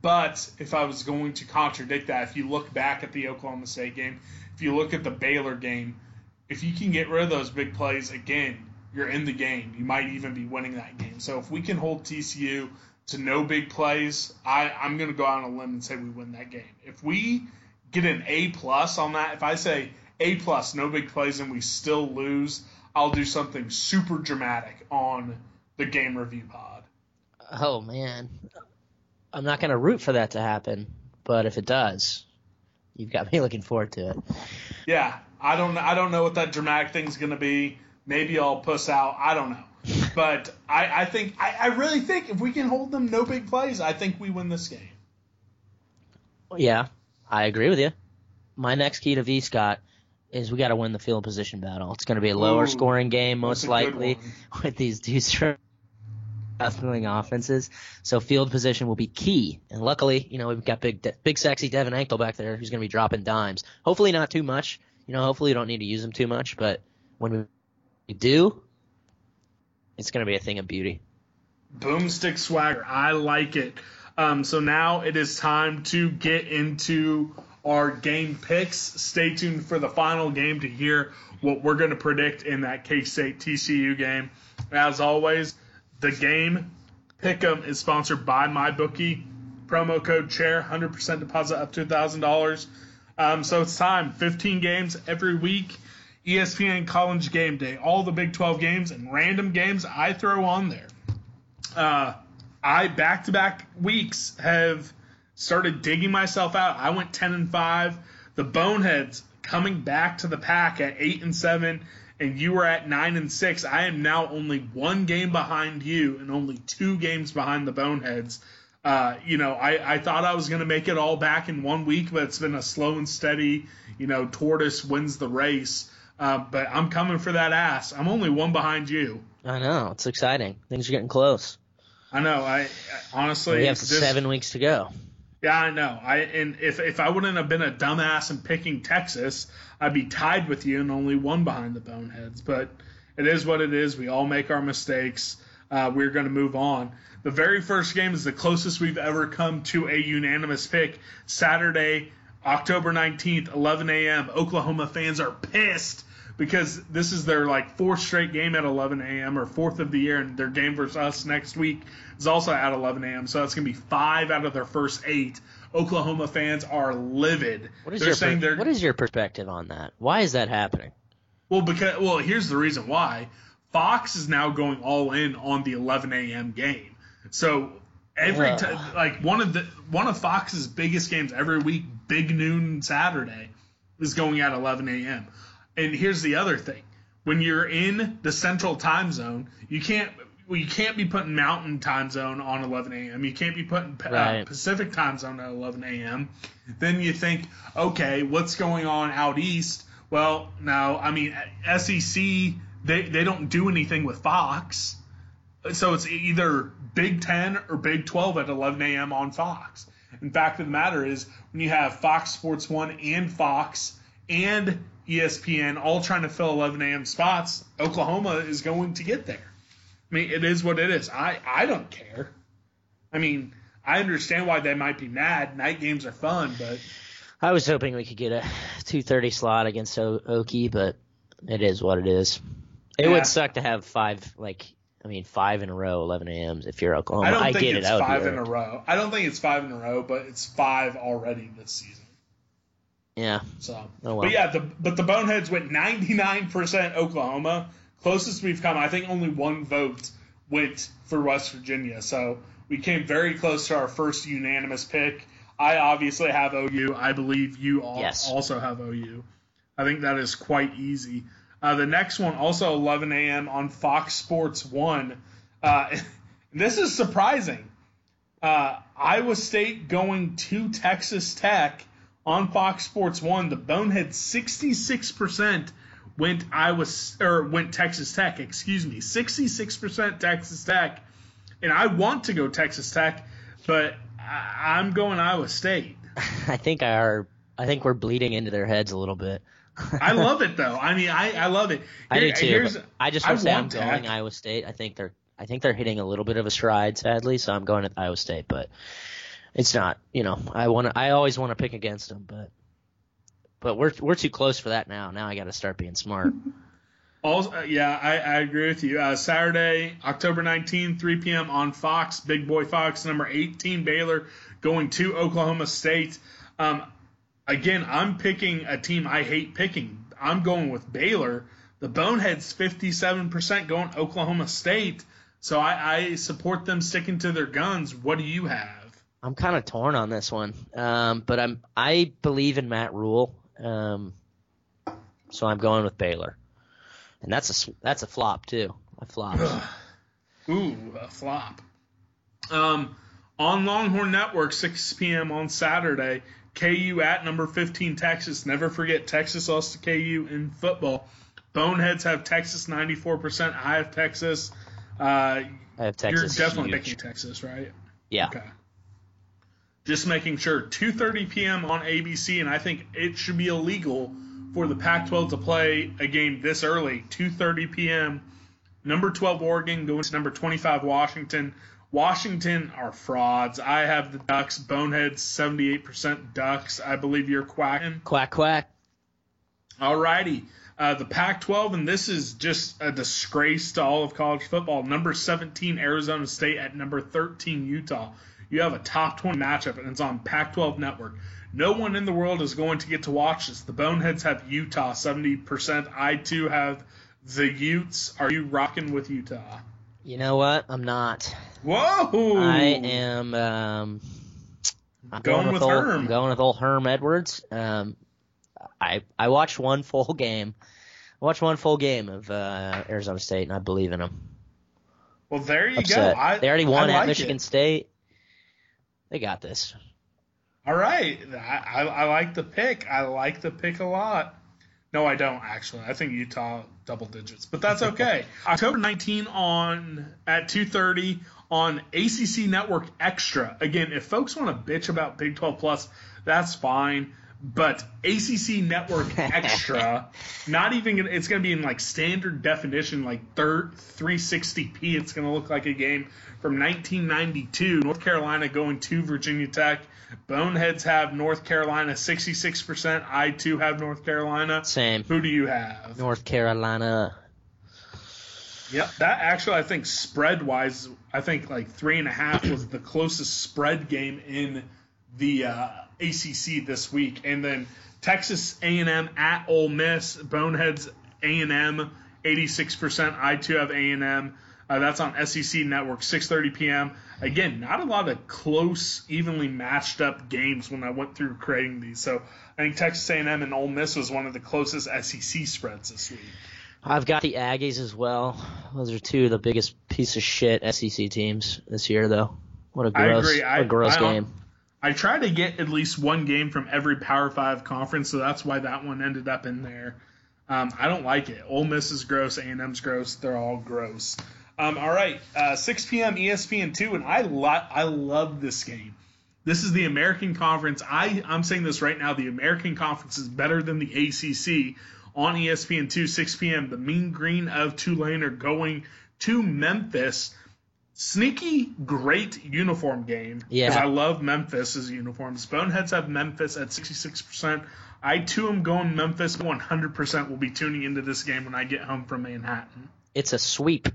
But if I was going to contradict that, if you look back at the Oklahoma State game, if you look at the Baylor game, if you can get rid of those big plays again, you're in the game. You might even be winning that game. So if we can hold TCU to no big plays, I, I'm going to go out on a limb and say we win that game. If we get an A plus on that, if I say A plus, no big plays, and we still lose, I'll do something super dramatic on the game review pod. Oh man, I'm not going to root for that to happen, but if it does, you've got me looking forward to it. Yeah, I don't I don't know what that dramatic thing's going to be. Maybe I'll puss out. I don't know. But I, I think I, I really think if we can hold them no big plays, I think we win this game. Yeah, I agree with you. My next key to V Scott is we got to win the field position battle. It's going to be a lower Ooh, scoring game, most that's a good likely, with these two struggling offenses. So field position will be key. And luckily, you know, we've got big, big sexy Devin Anctil back there who's going to be dropping dimes. Hopefully not too much. You know, hopefully you don't need to use him too much, but when we do, it's going to be a thing of beauty. Boomstick swagger. I like it. Um, so now it is time to get into our game picks. Stay tuned for the final game to hear what we're going to predict in that K State TCU game. As always, the game pick'em is sponsored by MyBookie. Promo code chair, 100% deposit up to $1,000. Um, so it's time. 15 games every week. ESPN College Game Day. All the Big 12 games and random games I throw on there. Uh, I back to back weeks have started digging myself out. I went 10 and 5. The Boneheads coming back to the pack at 8 and 7 and you were at 9 and 6. I am now only one game behind you and only two games behind the Boneheads. Uh, you know, I, I thought I was going to make it all back in one week, but it's been a slow and steady, you know, tortoise wins the race. Uh, but I'm coming for that ass. I'm only one behind you. I know. It's exciting. Things are getting close. I know. I, I honestly, We have this- seven weeks to go. Yeah, I know. I and if if I wouldn't have been a dumbass and picking Texas, I'd be tied with you and only one behind the Boneheads. But it is what it is. We all make our mistakes. Uh, we're going to move on. The very first game is the closest we've ever come to a unanimous pick. Saturday, October 19th, 11 a.m. Oklahoma fans are pissed because this is their like fourth straight game at 11 a.m. or fourth of the year, and their game versus us next week is also at 11 a.m. So that's going to be five out of their first eight. Oklahoma fans are livid. What is they're your saying per- what is your perspective on that? Why is that happening? well because well here's the reason why. Fox is now going all in on the 11 a.m. game. So every time like one of the one of Fox's biggest games every week, big noon Saturday, is going at 11 a.m. And here's the other thing: when you're in the Central Time Zone, you can't well, you can't be putting Mountain Time Zone on 11 a.m. You can't be putting uh, Right. Pacific Time Zone at 11 a.m. Then you think, okay, what's going on out east? Well, no, I mean SEC they they don't do anything with Fox, so it's either Big Ten or Big 12 at 11 a.m. on Fox. In fact of the matter is, when you have Fox Sports One and Fox and ESPN all trying to fill 11 a.m. spots, Oklahoma is going to get there. I mean, it is what it is. I, I don't care. I mean, I understand why they might be mad. Night games are fun, but I was hoping we could get a 2:30 slot against o- Okie, but it is what it is. It Yeah. would suck to have five, like I mean, five in a row, 11 a.m.s if you're Oklahoma. I don't think get it's it. That would be five in a row. I don't think it's five in a row, but it's five already this season. Yeah, So, Oh, well. but yeah, the but the Boneheads went 99% Oklahoma. Closest we've come. I think only one vote went for West Virginia. So we came very close to our first unanimous pick. I obviously have OU. I believe you all Yes. also have OU. I think that is quite easy. Uh, the next one, also 11 a.m. on Fox Sports 1. Uh, this is surprising. Uh, Iowa State going to Texas Tech on Fox Sports 1. The Bonehead 66% went Iowa or went Texas Tech, excuse me. 66% Texas Tech. And I want to go Texas Tech, but I- I'm going Iowa State. I think our I think we're bleeding into their heads a little bit. I love it though. I mean, I, I love it. I do too. here's- I just I want to say I'm going. Iowa State. I think they're I think they're hitting a little bit of a stride, sadly. So I'm going to Iowa State, but it's not. You know, I want to. I always want to pick against them, but but we're we're too close for that now. Now I got to start being smart. Also, uh, yeah, I, I agree with you. Uh, Saturday, October 19, 3 p.m. on Fox, Big Boy Fox, number 18, Baylor, going to Oklahoma State. Um, again, I'm picking a team I hate picking. I'm going with Baylor. The Boneheads, 57% going Oklahoma State. So I, I support them sticking to their guns. What do you have? I'm kind of torn on this one, um, but I'm I believe in Matt Rhule, um, so I'm going with Baylor, and that's a that's a flop too. A flop. Ooh, a flop. Um, on Longhorn Network, 6 p.m. on Saturday, KU at number 15 Texas. Never forget Texas lost to KU in football. Boneheads have Texas 94%. I have Texas. Uh, I have Texas. you're definitely huge. picking Texas, right? Yeah. Okay. Just making sure. 2:30 p.m. on ABC, and I think it should be illegal for the Pac-12 to play a game this early. 2:30 p.m. Number 12 Oregon going to number 25 Washington. Washington are frauds. I have the Ducks. Boneheads 78% Ducks. I believe you're quacking. Quack quack. Alrighty. Uh, the Pac 12, and this is just a disgrace to all of college football. Number 17, Arizona State at number 13, Utah. You have a top 20 matchup, and it's on Pac 12 Network. No one in the world is going to get to watch this. The Boneheads have Utah 70%. I too have the Utes. Are you rocking with Utah? You know what? I'm not. Whoa! I am. Um, I'm Going with old, Herm. I'm going with old Herm Edwards. Um, I I watched one full game. I watched one full game of uh, Arizona State, and I believe in them. Well, there you Upset. go. I, they already won I at Michigan it. State. They got this. All right. I, I, I like the pick. I like the pick a lot. No, I don't actually. I think Utah double digits, but that's okay. October 19 on at 2:30 on ACC Network Extra. Again, if folks want to bitch about Big 12 Plus, that's fine. But ACC Network Extra, not even it's going to be in like standard definition, like thir 360p. It's going to look like a game from 1992. North Carolina going to Virginia Tech. Boneheads have North Carolina 66%. I too have North Carolina. Same. Who do you have? North Carolina. Yep, that actually I think spread wise, I think like three and a half was the closest spread game in the uh, ACC this week, and then Texas A&M at Ole Miss, Boneheads A&M, 86%. I too have A&M. Uh, that's on SEC Network, 6:30 p.m. Again, not a lot of close, evenly matched up games when I went through creating these. So I think Texas A&M and Ole Miss was one of the closest SEC spreads this week. I've got the Aggies as well. Those are two of the biggest piece of shit SEC teams this year, though. What a I gross. I- what a gross I game. I try to get at least one game from every Power Five conference, so that's why that one ended up in there. Um, I don't like it. Ole Miss is gross. A&M's gross. They're all gross. Um, all right, uh, 6 p.m. ESPN two, and I lo- I love this game. This is the American Conference. I I'm saying this right now. The American Conference is better than the ACC. On ESPN two, 6 p.m. The Mean Green of Tulane are going to Memphis. Sneaky, great uniform game. Yeah. Because I love Memphis's uniforms. Boneheads have Memphis at 66%. I too am going Memphis. 100% will be tuning into this game when I get home from Manhattan. It's a sweep.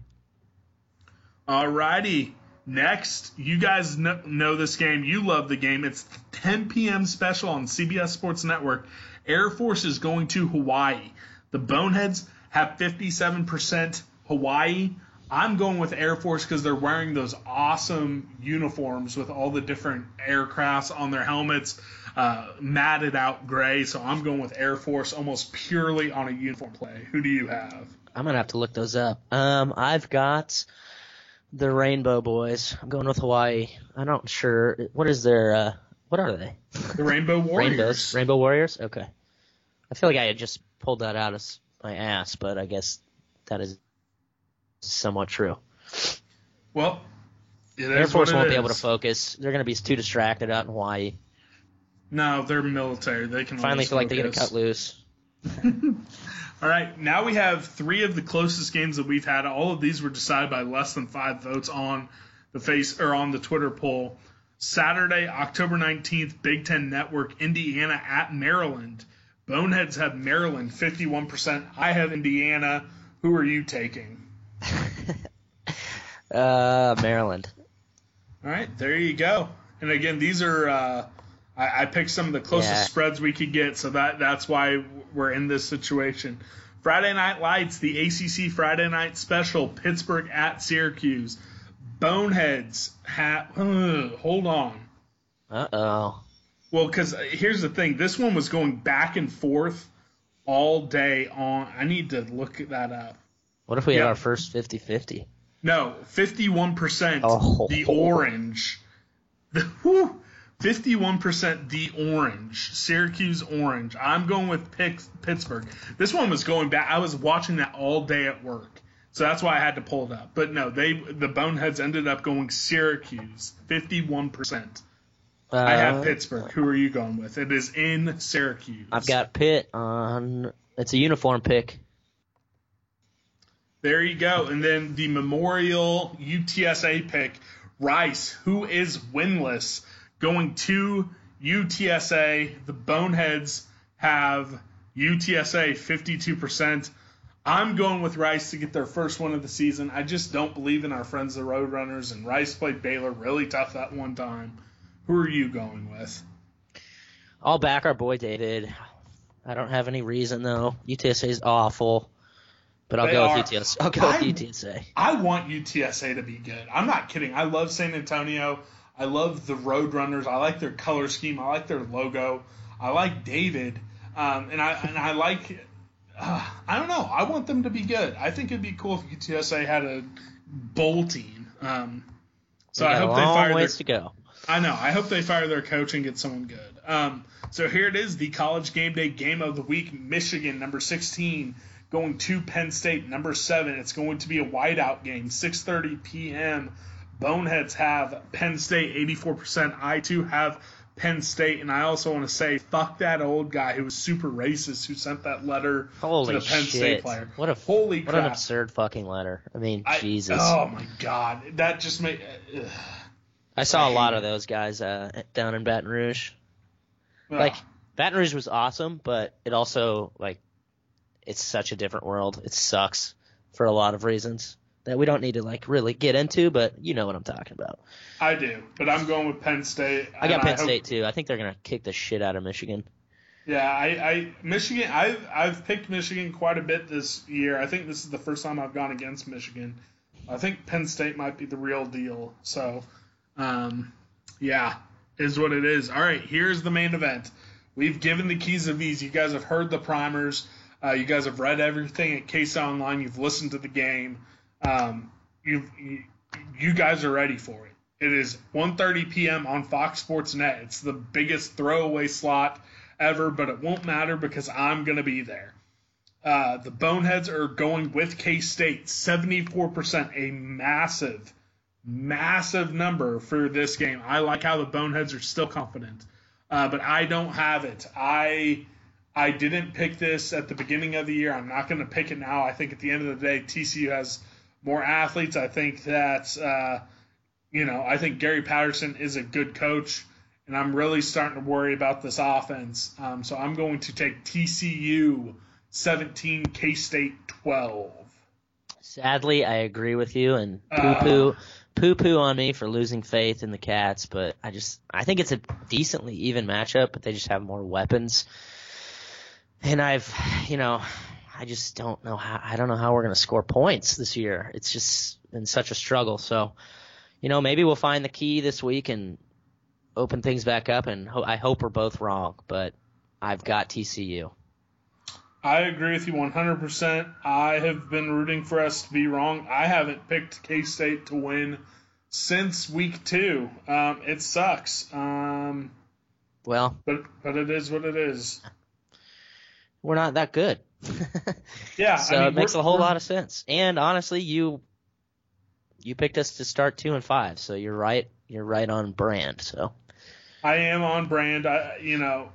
Alrighty. Next, you guys kn- know this game. You love the game. It's 10 p.m. special on CBS Sports Network. Air Force is going to Hawaii. The Boneheads have 57% Hawaii. I'm going with Air Force because they're wearing those awesome uniforms with all the different aircrafts on their helmets, uh, matted out gray. So I'm going with Air Force almost purely on a uniform play. Who do you have? I'm gonna have to look those up. Um, I've got the Rainbow Boys. I'm going with Hawaii. I'm not sure what is their uh, what are they? The Rainbow Warriors. Rainbows, Rainbow Warriors. Okay. I feel like I had just pulled that out of my ass, but I guess that is somewhat true. Well, it Air Force won't be able to focus. They're going to be too distracted out in Hawaii. No, they're military. They can Finally, feel like they get to cut loose. All right, now we have three of the closest games that we've had. All of these were decided by less than five votes on the face or on the Twitter poll. Saturday, October nineteenth, Big Ten Network, Indiana at Maryland. Boneheads have Maryland fifty-one percent. I have Indiana. Who are you taking? Uh, Maryland. All right, there you go. And again, these are uh, I, I picked some of the closest Yeah. spreads we could get, so that that's why we're in this situation. Friday Night Lights, the ACC Friday Night Special, Pittsburgh at Syracuse. Boneheads have. hold on. Uh oh. Well, because here's the thing. This one was going back and forth all day on. I need to look that up. What if we Yeah. had our first 50-50? No, fifty-one percent Oh. the orange. The whew, fifty-one percent the orange. Syracuse orange. I'm going with Pittsburgh. This one was going back. I was watching that all day at work, so that's why I had to pull it up. But no, they the Boneheads ended up going Syracuse. Fifty-one percent. I have Uh, Pittsburgh. Who are you going with? It is in Syracuse. I've got Pitt on. It's a uniform pick. There you go. And then the Memorial UTSA pick, Rice, who is winless, going to UTSA. The Boneheads have UTSA 52%. I'm going with Rice to get their first one of the season. I just don't believe in our friends the Roadrunners, and Rice played Baylor really tough that one time. Who are you going with? I'll back our boy David. I don't have any reason though. UTSA is awful, but I'll They go are. with UTSA. I'll go I- with UTSA. I want UTSA to be good. I'm not kidding. I love San Antonio. I love the Roadrunners. I like their color scheme. I like their logo. I like David, um, and I and I like. Uh, I don't know. I want them to be good. I think it'd be cool if UTSA had a bowl team. Um, so I hope they fire their to go. I know. I hope they fire their coach and get someone good. Um, so here it is, the college game day game of the week. Michigan, number 16, going to Penn State, number seven. It's going to be a whiteout game, 6:30 p.m. Boneheads have Penn State 84%. I too have Penn State, and I also want to say, fuck that old guy who was super racist who sent that letter Holy to the Penn shit! State player. What a holy crap. what crap! an absurd fucking letter. I mean, I- Jesus. Oh my god, that just made. ugh. I saw I a lot of those guys uh, down in Baton Rouge. Ugh. Like Baton Rouge was awesome, but it also like it's such a different world. It sucks for a lot of reasons that we don't need to like really get into, but you know what I'm talking about. I do, but I'm going with Penn State. I got Penn hope- State too. I think they're gonna kick the shit out of Michigan. Yeah, I, I Michigan. I've I've picked Michigan quite a bit this year. I think this is the first time I've gone against Michigan. I think Penn State might be the real deal. So, um, yeah, is what it is. All right, here's the main event. We've given the keys of these. You guys have heard the primers. Uh, you guys have read everything at Case Online. You've listened to the game. Um, you you guys are ready for it. It is 1:30 p.m. on Fox Sports Net. It's the biggest throwaway slot ever, but it won't matter because I'm going to be there. Uh, the Boneheads are going with K State, 74%, a massive, massive number for this game. I like how the Boneheads are still confident, uh, but I don't have it. I I didn't pick this at the beginning of the year. I'm not going to pick it now. I think at the end of the day, TCU has more athletes. I think that uh, you know I think Gary Patterson is a good coach, and I'm really starting to worry about this offense. Um, so I'm going to take TCU 17, K State 12. Sadly, I agree with you, and poo poo, poo poo on me for losing faith in the Cats. But I just, I think it's a decently even matchup, but they just have more weapons. And I've, you know, I just don't know how, I don't know how we're going to score points this year. It's just been such a struggle. So, you know, maybe we'll find the key this week and open things back up. And ho- I hope we're both wrong, but I've got TCU. I agree with you 100%. I have been rooting for us to be wrong. I haven't picked K State to win since week two. Um, it sucks. Um, Well, but but it is what it is. We're not that good. Yeah, so I mean, it makes a whole lot of sense. And honestly, you you picked us to start two and five, so you're right. You're right on brand. So I am on brand. I, you know,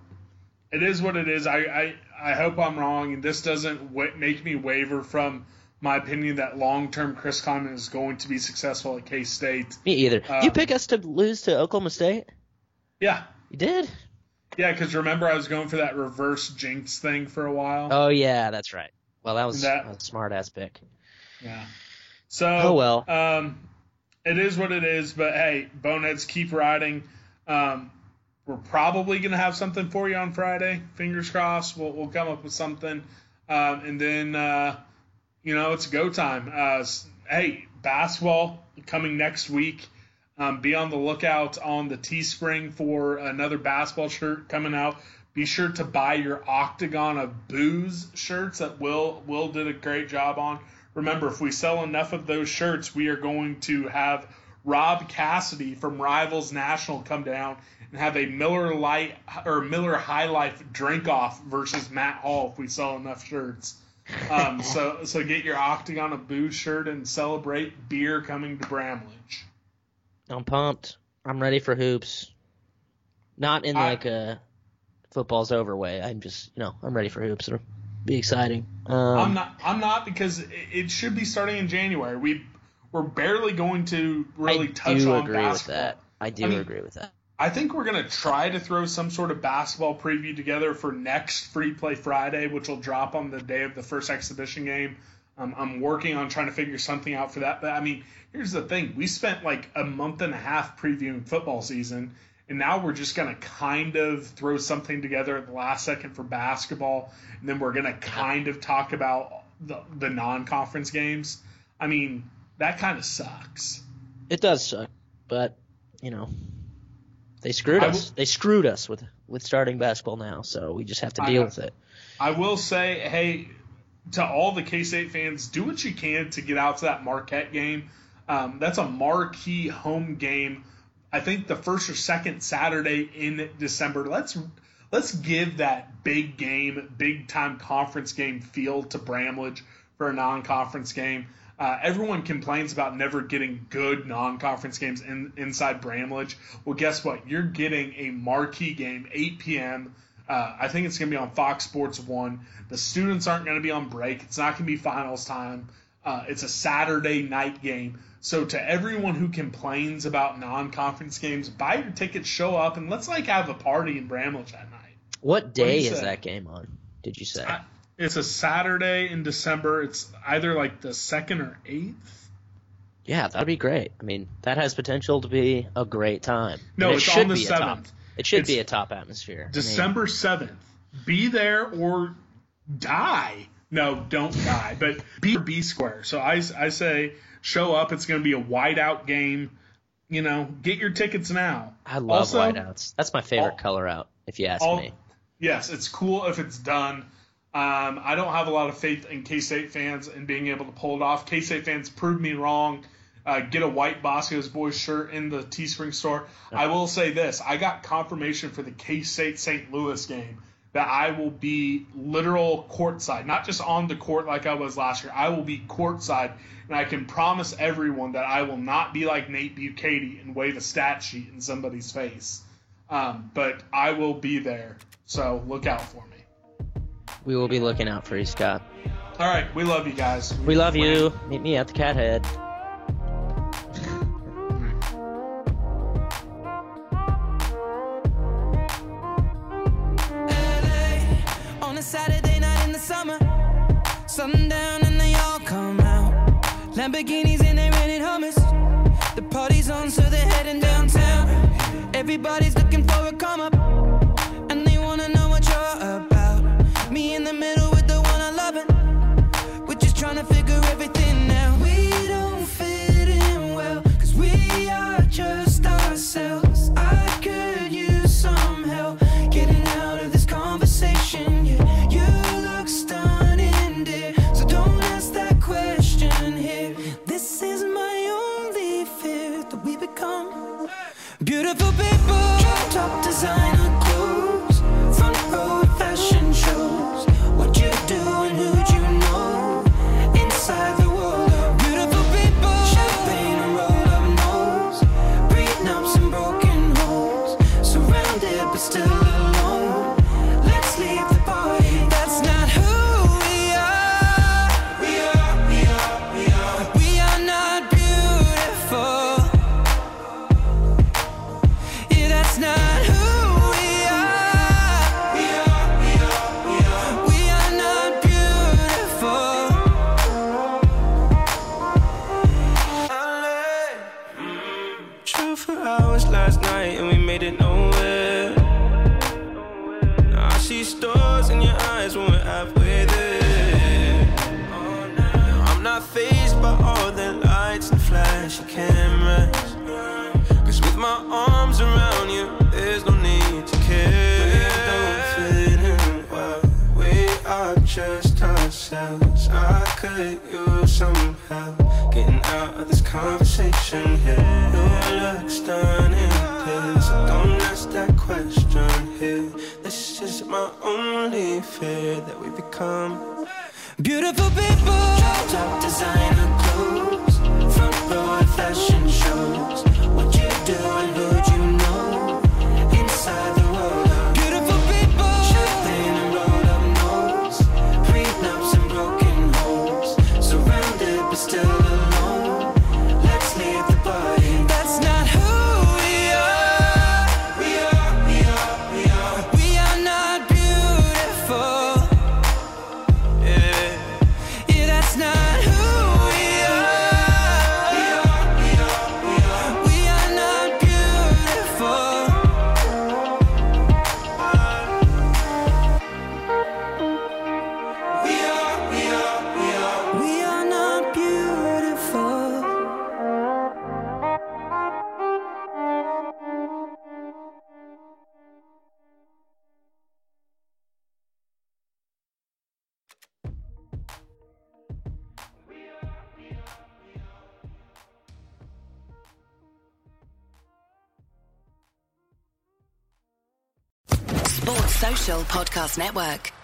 it is what it is. I, I, I hope I'm wrong, and this doesn't wa- make me waver from my opinion that long term Chris Conlon is going to be successful at K State. me either. you Um, pick us to lose to Oklahoma State. Yeah, You did. Yeah, because remember I was going for that reverse jinx thing for a while. Oh yeah, that's right. Well, that was That- a smart ass pick. Yeah. So Oh, well. Um, it is what it is, but hey, boneheads keep riding. Um, we're probably gonna have something for you on Friday. Fingers crossed. We'll we'll come up with something, um, and then uh, you know it's go time. Uh, hey, basketball coming next week. Um, be on the lookout on the Teespring for another basketball shirt coming out. Be sure to buy your Octagon of Booze shirts that Will Will did a great job on. Remember, if we sell enough of those shirts, we are going to have Rob Cassidy from Rivals National come down and have a Miller Lite or Miller High Life drink off versus Matt Hall if we sell enough shirts. Um, so so get your Octagon of Booze shirt and celebrate beer coming to Bramlage. I'm pumped. I'm ready for hoops. Not in I- like a football's over way. I'm just you know I'm ready for hoops. It'll be exciting. Um, I'm not. I'm not because it, it should be starting in January. We we're barely going to really touch on the. I touch do on agree basketball. with that. I do I mean, agree with that. I think we're gonna try to throw some sort of basketball preview together for next Free Play Friday, which will drop on the day of the first exhibition game. Um, I'm working on trying to figure something out for that. But I mean, here's the thing: we spent like a month and a half previewing football season, and now we're just gonna kind of throw something together at the last second for basketball, and then we're gonna kind of talk about the, the non-conference games. I mean, that kind of sucks. It does suck, but you know they screwed I us. they screwed us with with starting basketball now, so we just have to deal know. with it. I will say, hey, to all the K State fans, do what you can to get out to that Marquette game. Um, that's a marquee home game. I think the first or second Saturday in December. Let's let's give that big game, big time conference game feel to Bramlage for a non-conference game. Uh, everyone complains about never getting good non-conference games in, inside Bramlage. Well, guess what? You're getting a marquee game, 8 p.m. Uh, I think it's going to be on Fox Sports 1. The students aren't going to be on break. It's not going to be finals time. Uh, it's a Saturday night game. So to everyone who complains about non-conference games, buy your tickets, show up, and let's like have a party in Bramlage that night. What day is say? that game on? Did you say? I- It's a Saturday in December. It's either like the second or eighth. yeah, that'd be great. I mean, that has potential to be a great time. No, And it it's should on the be a top. seventh. It should it's be a top atmosphere. December seventh. Mean, be there or die. No, don't die, but be B square. So I, I say show up. It's going to be a whiteout game. You know, get your tickets now. I love also, whiteouts. That's my favorite all, color out, if you ask all, me. Yes, it's cool if it's done. Um, I don't have a lot of faith in K State fans and being able to pull it off. K State fans proved me wrong uh, get a white Boscoe's Boys shirt in the Teespring store. Yeah. I will say this I got confirmation for the K State St. Louis game that I will be literal courtside, not just on the court like I was last year. I will be courtside, and I can promise everyone that I will not be like Nate Bucati and wave a stat sheet in somebody's face. Um, but I will be there, so look out for me. We will be looking out for you, Scott. All right, we love you guys. We, we love you. Meet me at the Cathead. everybody's getting out of this conversation here. Your looks done in this. Don't ask that question here. This is my only fear that we become beautiful people. Top designer. Podcast Network.